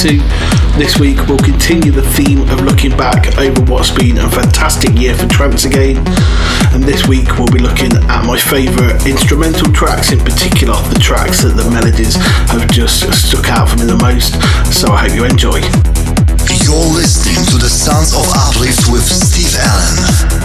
22. This week we'll continue the theme of looking back over what's been a fantastic year for trance again. And this week we'll be looking at my favourite instrumental tracks, in particular the tracks that the melodies have just stuck out for me the most. So I hope you enjoy. You're listening to the Sounds of Uplift with Steve Allen.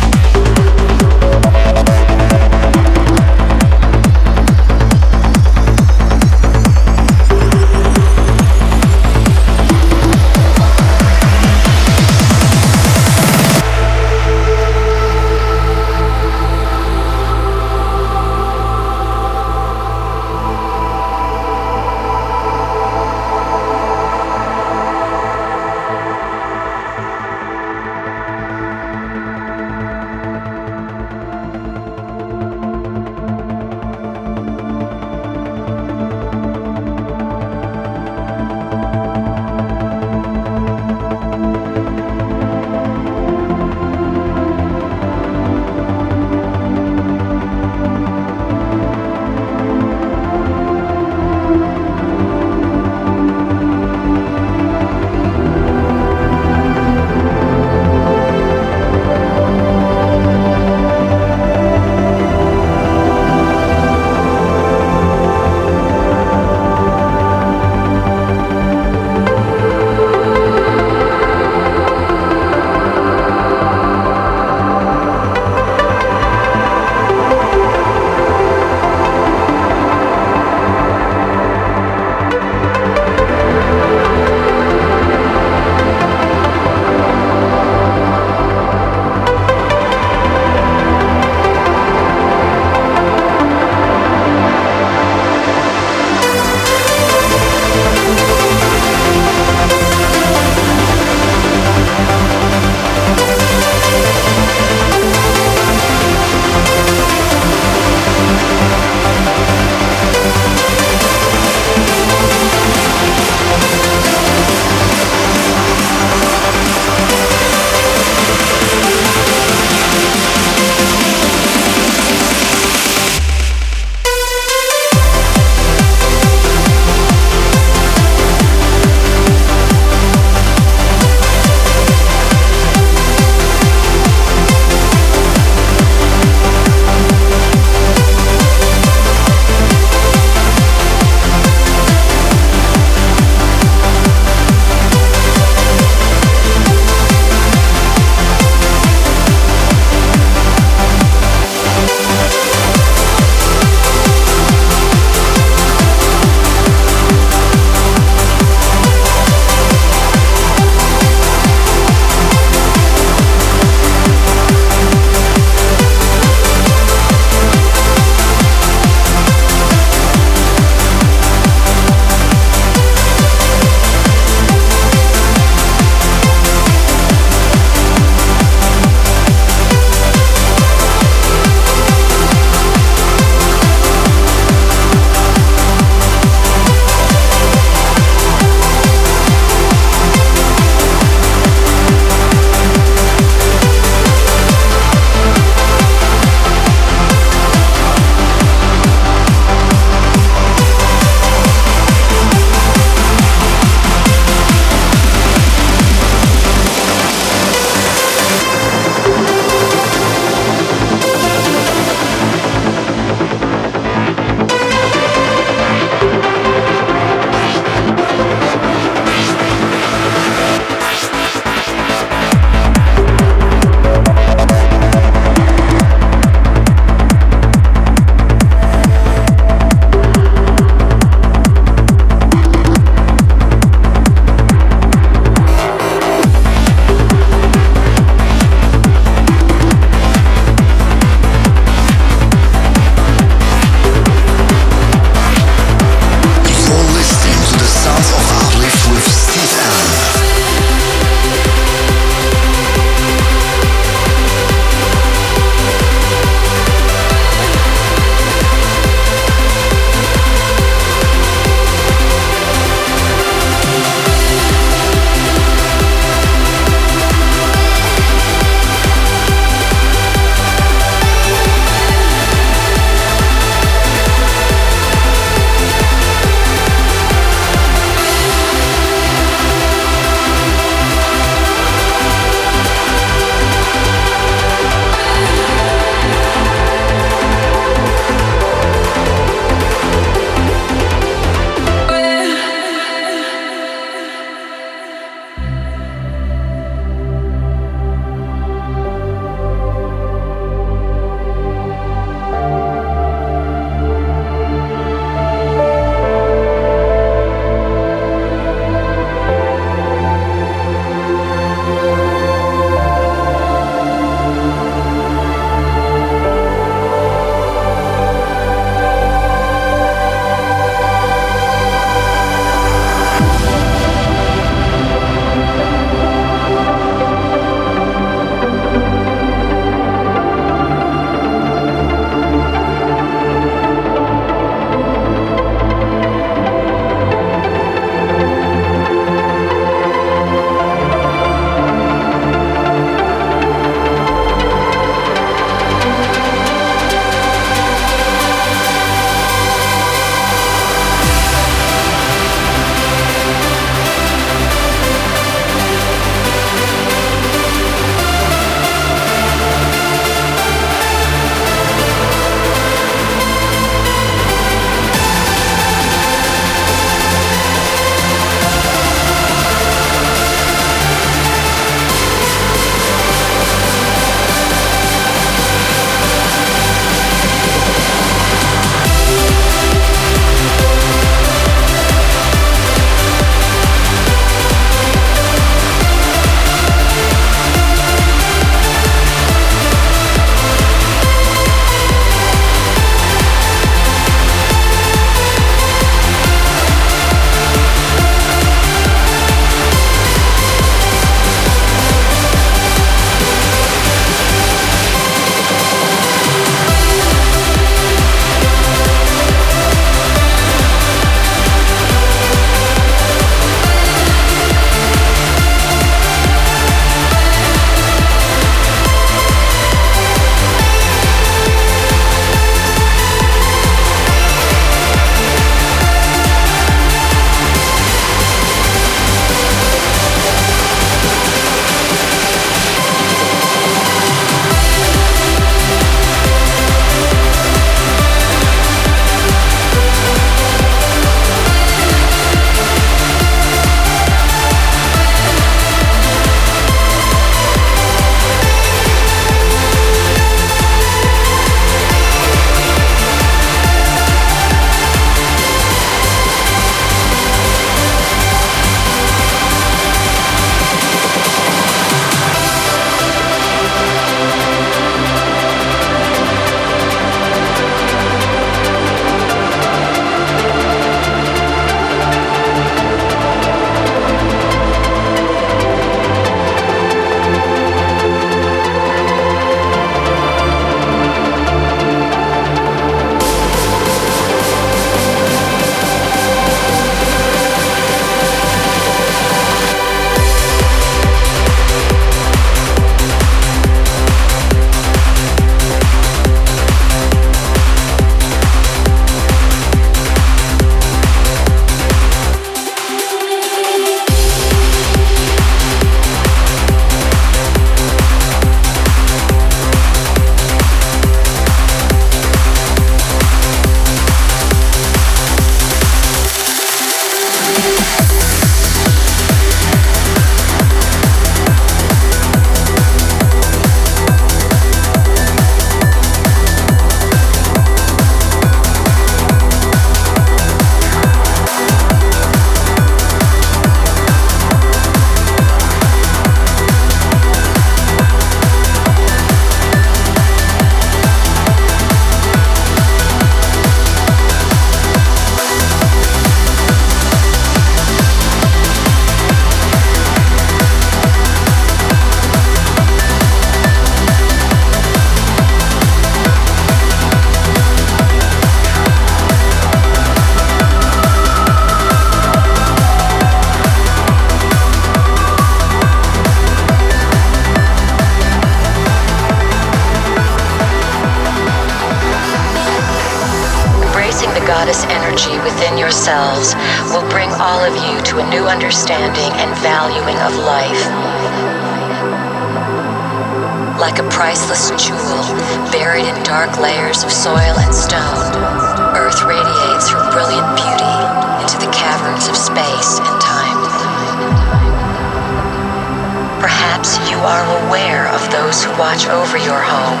Are aware of those who watch over your home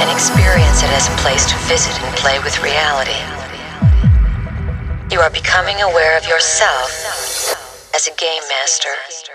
and experience it as a place to visit and play with reality. You are becoming aware of yourself as a game master.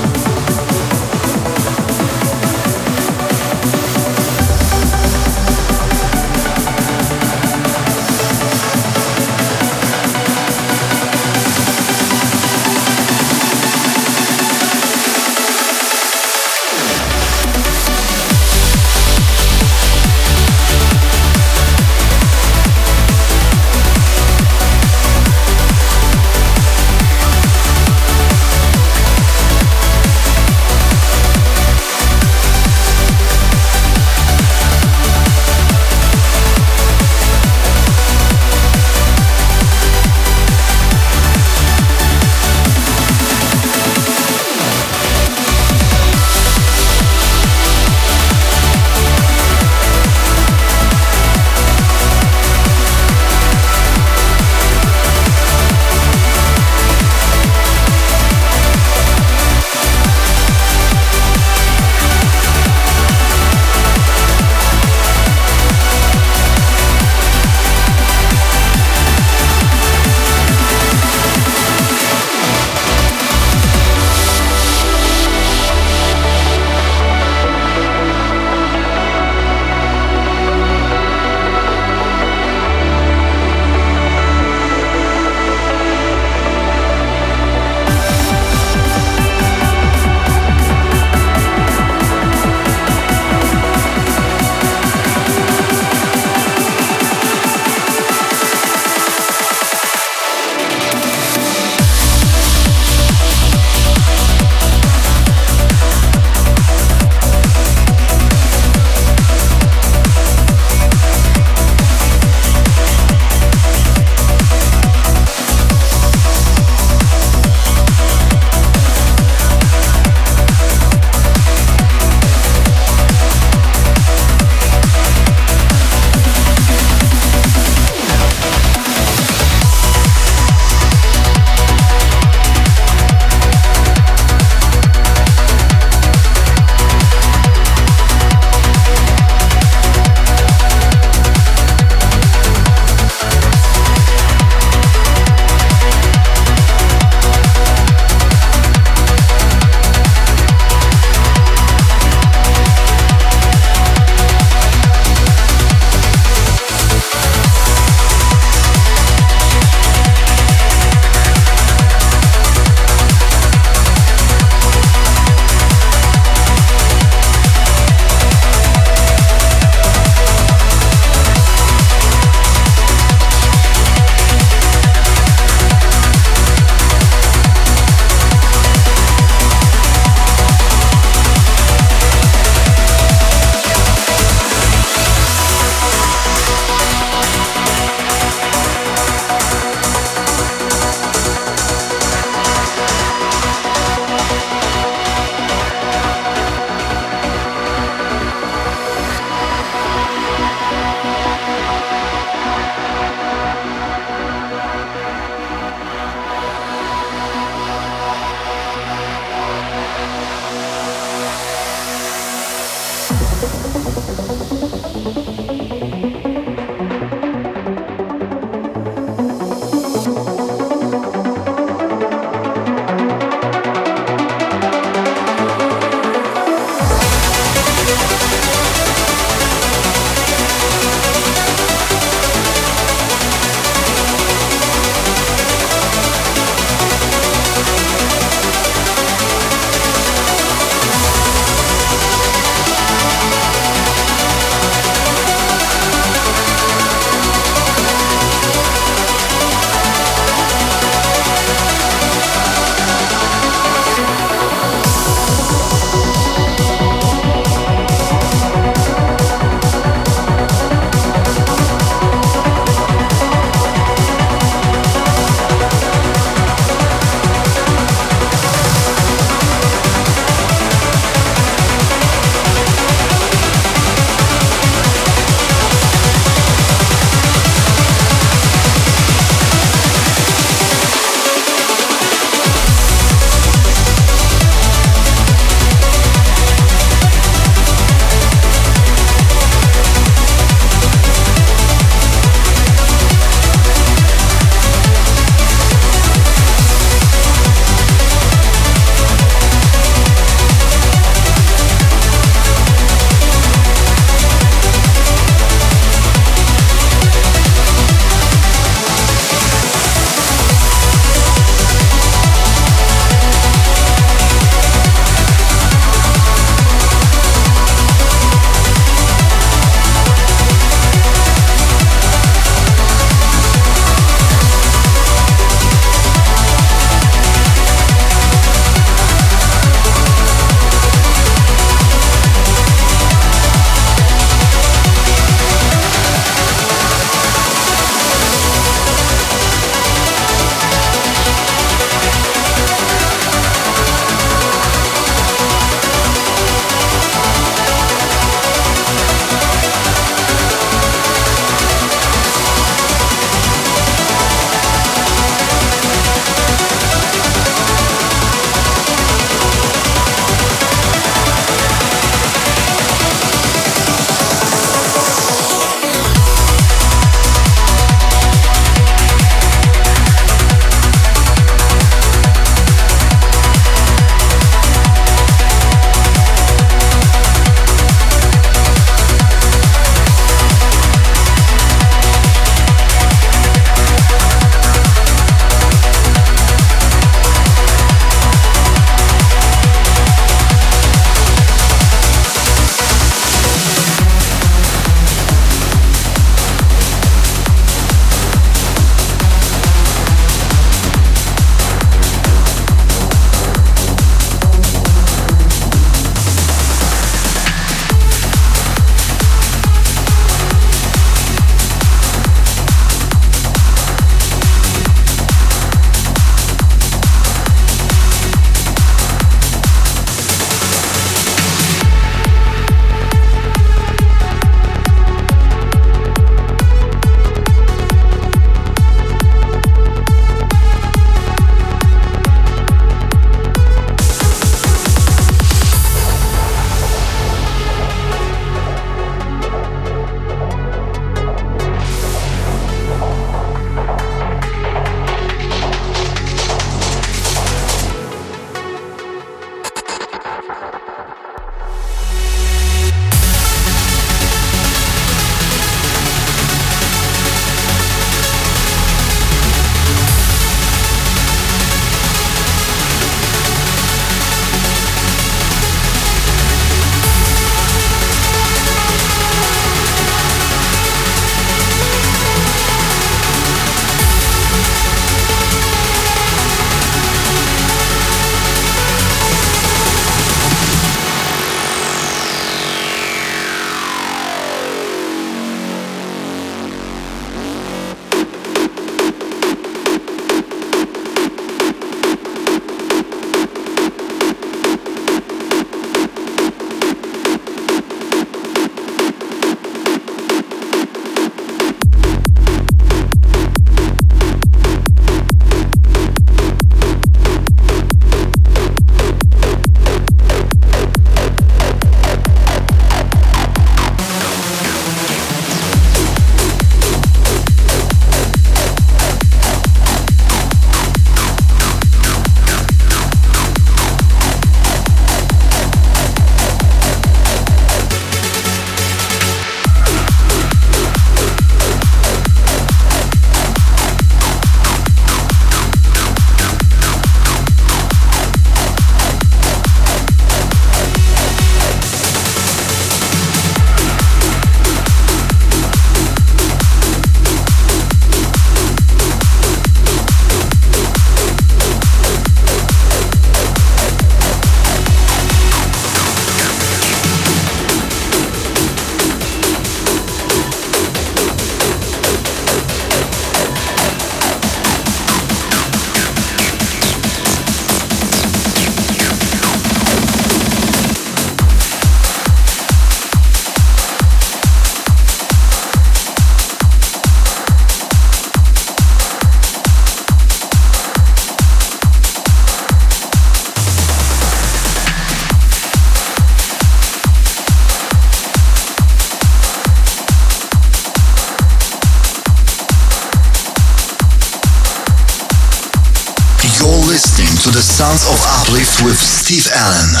Steve Allen.